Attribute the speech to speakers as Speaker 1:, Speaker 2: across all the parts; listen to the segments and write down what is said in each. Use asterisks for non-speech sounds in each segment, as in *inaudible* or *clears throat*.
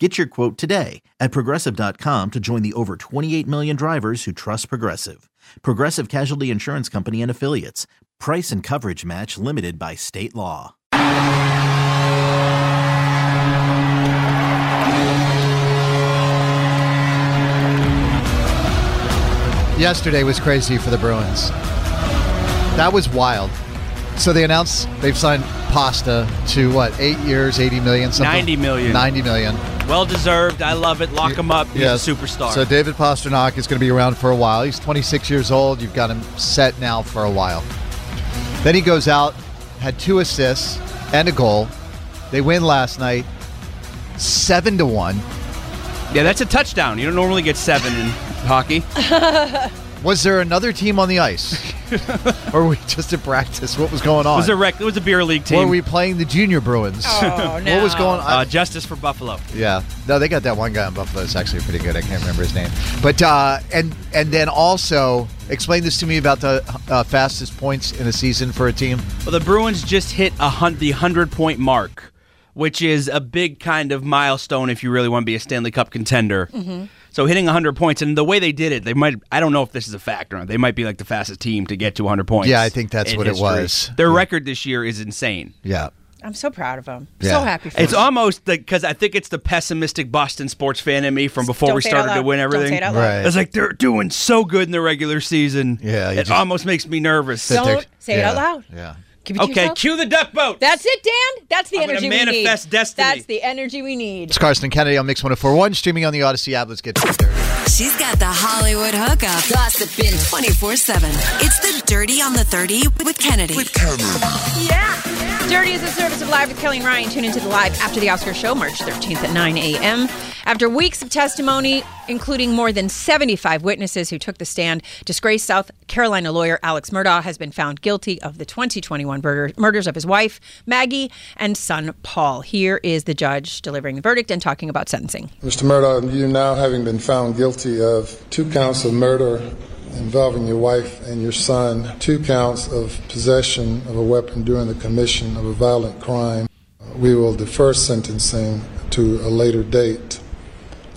Speaker 1: Get your quote today at progressive.com to join the over 28 million drivers who trust Progressive. Progressive Casualty Insurance Company and Affiliates. Price and coverage match limited by state law.
Speaker 2: Yesterday was crazy for the Bruins. That was wild. So they announced they've signed Pasta to what, eight years, 80 million? Something?
Speaker 3: 90 million.
Speaker 2: 90 million.
Speaker 3: Well deserved. I love it. Lock him up. He's
Speaker 2: Yes.
Speaker 3: a superstar.
Speaker 2: So David Pastrnak is going to be around for a while. He's 26 years old. You've got him set now for a while. Then he goes out, had two assists and a goal. They win last night, seven to one.
Speaker 3: yeah, that's a touchdown. You don't normally get seven in hockey. *laughs*
Speaker 2: Was there another team on the ice, *laughs* or were we just at practice? What was going on?
Speaker 3: It was a rec- It was a beer league team.
Speaker 2: Were we playing the junior Bruins?
Speaker 4: Oh, no. *laughs*
Speaker 2: What was going on?
Speaker 3: uh, Justice for Buffalo.
Speaker 2: Yeah, no, they got that one guy in Buffalo that's actually pretty good. I can't remember his name, but uh, and and then also explain this to me about the uh, fastest points in a season for a team.
Speaker 3: Well, the Bruins just hit a hun- the hundred point mark, which is a big kind of milestone if you really want to be a Stanley Cup contender.
Speaker 4: Mm-hmm.
Speaker 3: So hitting 100 points, and the way they did it, they might, I don't know if this is a fact or not, they might be like the fastest team to get to 100 points.
Speaker 2: Yeah, I think that's
Speaker 3: in
Speaker 2: what it was.
Speaker 3: Their
Speaker 2: Yeah.
Speaker 3: record this year is insane.
Speaker 2: Yeah,
Speaker 4: I'm so proud of them.
Speaker 2: Yeah.
Speaker 4: So happy for them.
Speaker 3: It's
Speaker 4: him.
Speaker 3: almost because I think it's the pessimistic Boston sports fan in me from before
Speaker 4: Don't
Speaker 3: we
Speaker 4: say it out
Speaker 3: started to
Speaker 4: loud.
Speaker 3: win
Speaker 4: Don't say
Speaker 3: everything.
Speaker 4: it out loud.
Speaker 2: Right.
Speaker 3: It's like they're doing so good in the regular season.
Speaker 2: Yeah,
Speaker 3: it
Speaker 2: just-
Speaker 3: almost makes me nervous.
Speaker 4: Don't
Speaker 2: they're-
Speaker 4: say it out loud.
Speaker 2: Yeah.
Speaker 4: Keep it
Speaker 3: Okay,
Speaker 4: yourself.
Speaker 3: cue the duck boat.
Speaker 4: That's it, Dan. That's the
Speaker 3: I'm gonna
Speaker 4: energy we need.
Speaker 3: manifest destiny.
Speaker 4: That's the energy we need.
Speaker 2: It's Carson Kennedy on Mix 1041, streaming on the Odyssey app. Let's get to it.
Speaker 5: She's got the Hollywood hookup. Gossiping 24 7. It's the Dirty on the 30 with Kennedy. With Kerm.
Speaker 4: Yeah. Dirty is a service of Live with Kelly and Ryan. Tune into the live after the Oscar show, March 13th at 9 a.m. After weeks of testimony, including more than 75 witnesses who took the stand, disgraced South Carolina lawyer Alex Murdaugh has been found guilty of the 2021 murder, murders of his wife, Maggie, and son, Paul. Here is the judge delivering the verdict and talking about sentencing.
Speaker 6: Mr. Murdaugh, you now having been found guilty of two counts of murder involving your wife and your son, two counts of possession of a weapon during the commission of a violent crime, we will defer sentencing to a later date.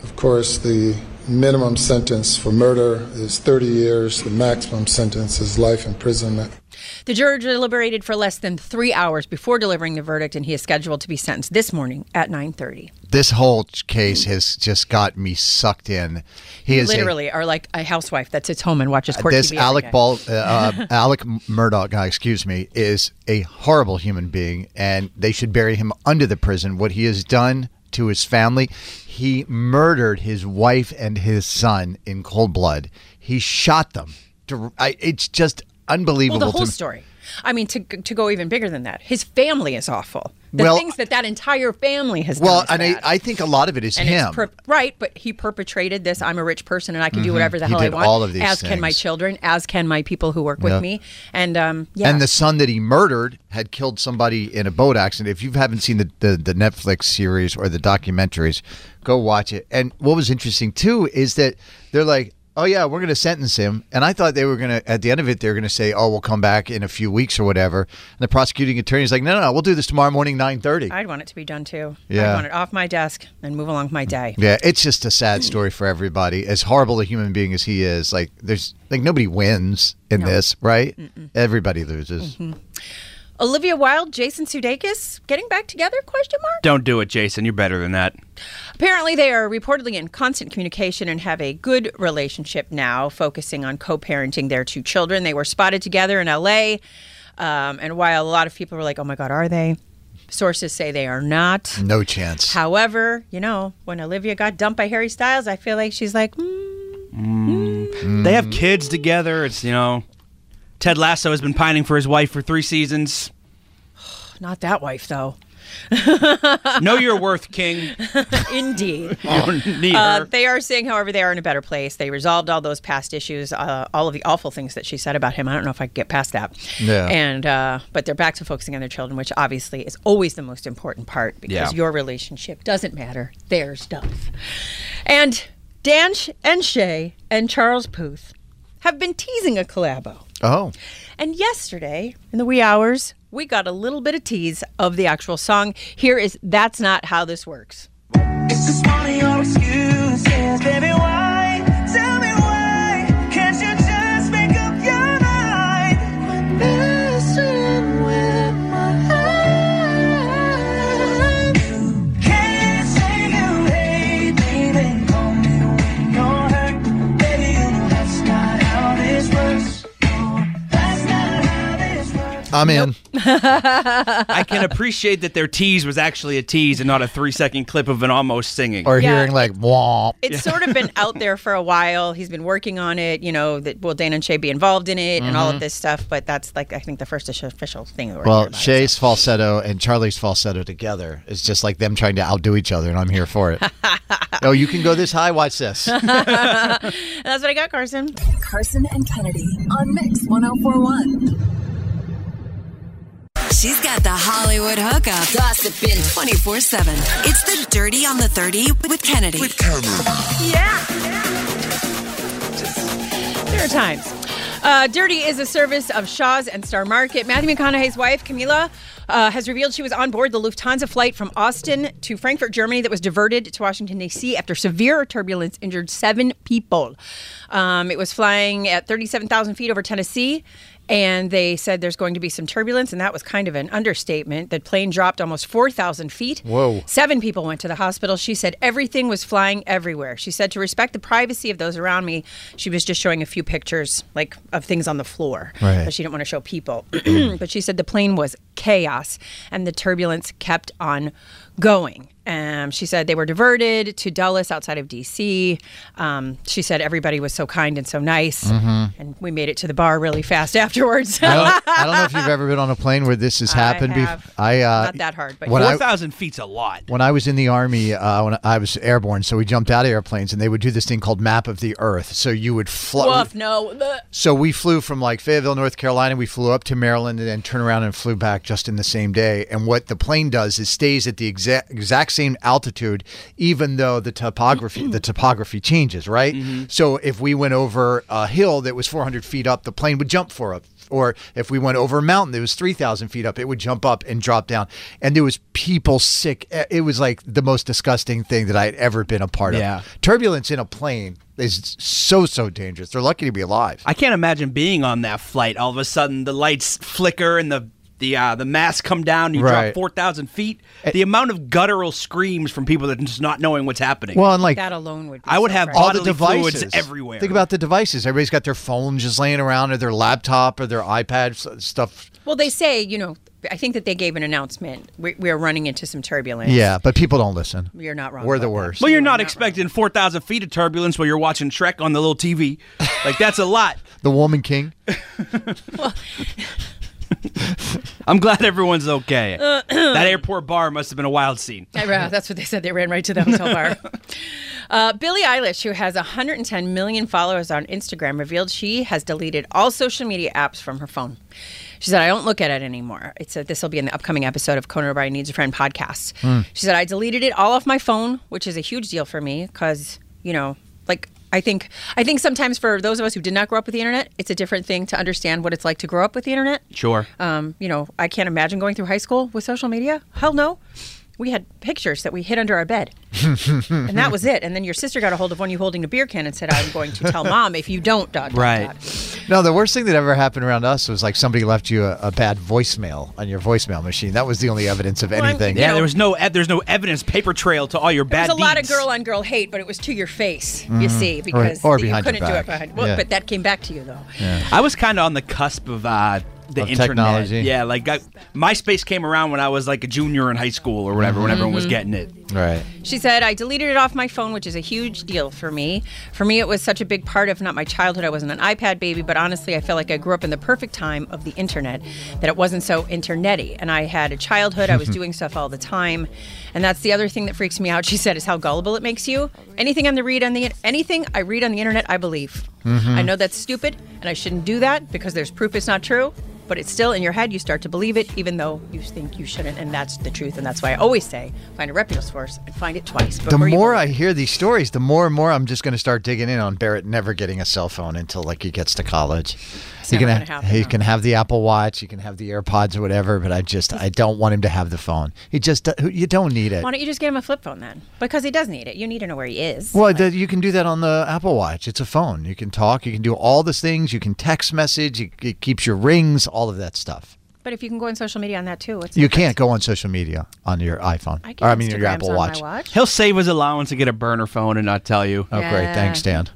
Speaker 6: Of course, the minimum sentence for murder is 30 years, the maximum sentence is life imprisonment.
Speaker 4: The juror deliberated for less than three hours before delivering the verdict, and he is scheduled to be sentenced this morning at 9:30.
Speaker 2: This whole case has just got me sucked in. He is a-
Speaker 4: Literally, are like a housewife that sits home and watches court
Speaker 2: this
Speaker 4: TV
Speaker 2: Alec
Speaker 4: day.
Speaker 2: Ball, uh, uh, *laughs* Alec Murdaugh guy, excuse me, is a horrible human being, and they should bury him under the prison. What he has done to his family, he murdered his wife and his son in cold blood. He shot them. To- I- It's just unbelievable.
Speaker 4: Well, the whole story. I mean, to to go even bigger than that, his family is awful. The
Speaker 2: Well-
Speaker 4: things that that entire family has
Speaker 2: Well,
Speaker 4: done.
Speaker 2: and I. I think a lot of it is
Speaker 4: and
Speaker 2: him.
Speaker 4: per- right, but he perpetrated this. I'm a rich person and I can do whatever the
Speaker 2: Mm-hmm. He
Speaker 4: hell I want.
Speaker 2: all of these
Speaker 4: as can my children, as can my people who work
Speaker 2: Yeah.
Speaker 4: with me. And um, yeah,
Speaker 2: And the son that he murdered had killed somebody in a boat accident. If you haven't seen the, the, the Netflix series or the documentaries, go watch it. And what was interesting too is that they're like, oh, yeah, we're going to sentence him. And I thought they were going to, at the end of it, they're going to say, oh, we'll come back in a few weeks or whatever. And the prosecuting attorney's like, no, no, no, we'll do this tomorrow morning, 9.30.
Speaker 4: I'd want it to be done too.
Speaker 2: Yeah.
Speaker 4: I'd want it off my desk and move along my day.
Speaker 2: yeah, it's just a sad story for everybody. As horrible a human being as he is, like there's like nobody wins in this, right? Everybody loses.
Speaker 4: Mm-hmm. Olivia Wilde, Jason Sudeikis, getting back together? Question mark.
Speaker 3: Don't do it, Jason. You're better than that.
Speaker 4: Apparently, they are reportedly in constant communication and have a good relationship now, focusing on co parenting their two children. They were spotted together in LA. Um, and while a lot of people were like, oh my God, are they? Sources say they are not.
Speaker 2: No chance.
Speaker 4: However, you know, when Olivia got dumped by Harry Styles, I feel like she's like, mm,
Speaker 3: They have kids together. It's, you know, Ted Lasso has been pining for his wife for three seasons. *sighs*
Speaker 4: not that wife, though. *laughs*
Speaker 3: know your worth, King. *laughs*
Speaker 4: Indeed.
Speaker 3: You
Speaker 4: Uh, they are saying, however, they are in a better place. They resolved all those past issues, uh, all of the awful things that she said about him. I don't know if I could get past that.
Speaker 2: Yeah.
Speaker 4: And uh, but they're back to focusing on their children, which obviously is always the most important part because
Speaker 3: Yeah.
Speaker 4: your relationship doesn't matter. Theirs does. And Dan Sh- and Shay and Charles Puth have been teasing a collabo.
Speaker 2: Oh,
Speaker 4: And yesterday, in the wee hours, we got a little bit of tease of the actual song. Here is That's Not How This Works.
Speaker 2: I'm in.
Speaker 3: I can appreciate that their tease was actually a tease and not a three second clip of an almost singing.
Speaker 2: Or
Speaker 4: Yeah.
Speaker 2: hearing like womp.
Speaker 4: It's sort of been out there for a while. He's been working on it. You know, that will Dan and Shay be involved in it and all of mm-hmm. this stuff. But that's like I think the first official thing that we're hearing
Speaker 2: Well,
Speaker 4: about it.
Speaker 2: Shay's falsetto and Charlie's falsetto together is just like them trying to outdo each other, and I'm here for it. *laughs* oh, you can go this high? Watch this. *laughs*
Speaker 4: That's what I got, Carson.
Speaker 5: Carson and Kennedy on Mix 1041. She's got the Hollywood hookup. Gossiping 24 7. It's the Dirty on the 30 with Kennedy. With Kennedy.
Speaker 4: Yeah. There are times. Uh, Dirty is a service of Shaw's and Star Market. Matthew McConaughey's wife, Camila, uh, has revealed she was on board the Lufthansa flight from Austin to Frankfurt, Germany, that was diverted to Washington, D.C. after severe turbulence injured seven people. Um, it was flying at 37,000 feet over Tennessee. And they said there's going to be some turbulence, and that was kind of an understatement. The plane dropped almost 4,000 feet.
Speaker 2: Whoa.
Speaker 4: Seven people went to the hospital. She said everything was flying everywhere. She said to respect the privacy of those around me, she was just showing a few pictures, like of things on the floor.
Speaker 2: Right.
Speaker 4: But she didn't want to show people. *clears throat* but she said the plane was chaos and the turbulence kept on going. Um, she said they were diverted to Dulles outside of DC. Um, she said everybody was so kind and so nice. And we made it to the bar really fast *laughs* afterwards.
Speaker 2: I don't, I don't know if you've ever been on a plane where this has happened. bef-
Speaker 4: have.
Speaker 2: I uh,
Speaker 4: Not that hard, but
Speaker 2: when
Speaker 3: Four
Speaker 2: I
Speaker 3: thousand feet's a lot.
Speaker 2: when I was in the army, uh, when I was airborne, so we jumped out of airplanes, and they would do this thing called map of the Earth. So you would fly.
Speaker 4: Woof, no.
Speaker 2: So we flew from like Fayetteville, North Carolina. We flew up to Maryland and then turned around and flew back just in the same day. And what the plane does is stays at the exact exact same altitude, even though the topography the topography changes. Right. Mm-hmm. So if we went over a hill that was 400 feet up, the plane would jump for up. Or if we went over a mountain that was 3,000 feet up, it would jump up and drop down. And there was people sick. It was like the most disgusting thing that I had ever been a part
Speaker 3: Yeah.
Speaker 2: of. Turbulence in a plane is so, so dangerous. They're lucky to be alive.
Speaker 3: I can't imagine being on that flight. All of a sudden, the lights flicker and the the uh, the masts come down. You
Speaker 2: Right.
Speaker 3: drop four thousand feet. The amount of guttural screams from people that are just not knowing what's happening.
Speaker 2: Well, and like
Speaker 4: That alone would be
Speaker 3: I would
Speaker 4: so
Speaker 3: have
Speaker 2: all the
Speaker 3: bodily fluids
Speaker 2: devices
Speaker 3: everywhere.
Speaker 2: Think about the devices. Everybody's got their phone just laying around, or their laptop, or their iPad stuff.
Speaker 4: Well, they say, you know, I think that they gave an announcement. We, we are running into some turbulence.
Speaker 2: Yeah, but people don't listen.
Speaker 4: You're not wrong.
Speaker 2: We're the
Speaker 4: about that.
Speaker 2: worst.
Speaker 3: well, you're
Speaker 4: You are
Speaker 3: not
Speaker 4: not
Speaker 3: expecting four thousand feet of turbulence while you're watching Trek on the little TV. *laughs* Like that's a lot.
Speaker 2: The Woman King. *laughs*
Speaker 3: I'm glad everyone's okay. *clears throat* that airport bar must have been a wild scene.
Speaker 4: I know, that's what they said. They ran right to the hotel bar. *laughs* Uh, Billie Eilish, who has 110 million followers on Instagram, revealed she has deleted all social media apps from her phone. She said, I don't look at it anymore. It's a, this will be in the upcoming episode of Conan O'Brien Needs a Friend podcast. She said, I deleted it all off my phone, which is a huge deal for me because, you know, like I think I think sometimes for those of us who did not grow up with the internet, it's a different thing to understand what it's like to grow up with the internet.
Speaker 3: Sure.
Speaker 4: Um, you know, I can't imagine going through high school with social media. Hell no. We had pictures that we hid under our bed. and that was it. And then your sister got a hold of one you holding a beer can and said, I'm going to tell *laughs* mom if you don't, dot, dot,
Speaker 3: Right.
Speaker 4: dot."
Speaker 2: No, the worst thing that ever happened around us was like somebody left you a, a bad voicemail on your voicemail machine. That was the only evidence of
Speaker 4: I'm-
Speaker 2: anything.
Speaker 3: Yeah,
Speaker 4: know-
Speaker 3: there was no e- there's no evidence paper trail to all your
Speaker 4: There
Speaker 3: bad
Speaker 4: was a lot of girl on girl hate, but it was to your face, you see, because
Speaker 2: Mm-hmm. Or
Speaker 4: you couldn't do
Speaker 2: back.
Speaker 4: it behind. Well,
Speaker 2: Yeah.
Speaker 4: but that came back to you though.
Speaker 3: I was kind of on the cusp of uh, the
Speaker 2: Of
Speaker 3: internet.
Speaker 2: technology.
Speaker 3: Yeah, like I, MySpace came around when I was like a junior in high school or whatever, when mm-hmm. everyone was getting it.
Speaker 2: Right.
Speaker 4: She said, I deleted it off my phone, which is a huge deal for me. For me, it was such a big part of not my childhood. I wasn't an iPad baby, but honestly, I feel like I grew up in the perfect time of the internet, that it wasn't so internety. And I had a childhood, I was *laughs* doing stuff all the time. And that's the other thing that freaks me out, she said, is how gullible it makes you. Anything on the read on the anything I read on the internet, I believe. Mm-hmm. I know that's stupid and I shouldn't do that because there's proof it's not true. But it's still in your head, you start to believe it, even though you think you shouldn't. And that's the truth. And that's why I always say find a reputable source and find it twice.
Speaker 2: The more I hear these stories, the more and more I'm just going to start digging in on Barrett never getting a cell phone until like he gets to college.
Speaker 4: It's
Speaker 2: He
Speaker 4: never
Speaker 2: can
Speaker 4: gonna
Speaker 2: ha-
Speaker 4: happen,
Speaker 2: he
Speaker 4: no.
Speaker 2: can have the Apple Watch, he can have the AirPods or whatever, but I just I don't want him to have the phone. He just you don't need it.
Speaker 4: Why don't you just get him a flip phone then? Because he does need it. You need to know where he is.
Speaker 2: Well, the, you can do that on the Apple Watch. It's a phone. You can talk. You can do all these things. You can text message. You, it keeps your rings. All of that stuff.
Speaker 4: But if you can go on social media on that too, it's
Speaker 2: You can't go on social media on your iPhone.
Speaker 4: I,
Speaker 2: or
Speaker 4: can
Speaker 2: I mean your
Speaker 4: Instagrams
Speaker 2: Apple
Speaker 4: on
Speaker 2: Watch.
Speaker 4: My watch.
Speaker 3: He'll save his allowance to get a burner phone and not tell you.
Speaker 2: Oh, great! Thanks, Dan.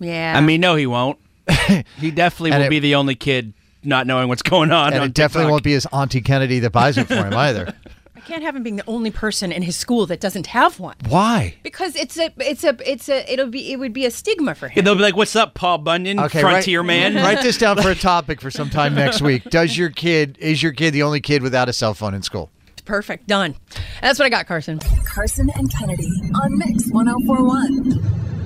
Speaker 4: Yeah.
Speaker 3: I mean, no, he won't. *laughs* he definitely will
Speaker 2: it-
Speaker 3: be the only kid not knowing what's going on.
Speaker 2: And
Speaker 3: on
Speaker 2: it definitely
Speaker 3: TikTok.
Speaker 2: won't be his Auntie Kennedy that buys it for him either. *laughs*
Speaker 4: I can't have him being the only person in his school that doesn't have one.
Speaker 2: Why?
Speaker 4: Because it's a, it's a, it's a, it'll be, it would be a stigma for
Speaker 3: Yeah,
Speaker 4: him.
Speaker 3: they'll be like, "What's up, Paul Bunyan,
Speaker 2: Okay,
Speaker 3: frontier
Speaker 2: write,
Speaker 3: man?" *laughs*
Speaker 2: Write this down for a topic for sometime next week. Does your kid is your kid the only kid without a cell phone in school?
Speaker 4: Perfect. Done. That's what I got, Carson.
Speaker 5: Carson and Kennedy on Mix 1041.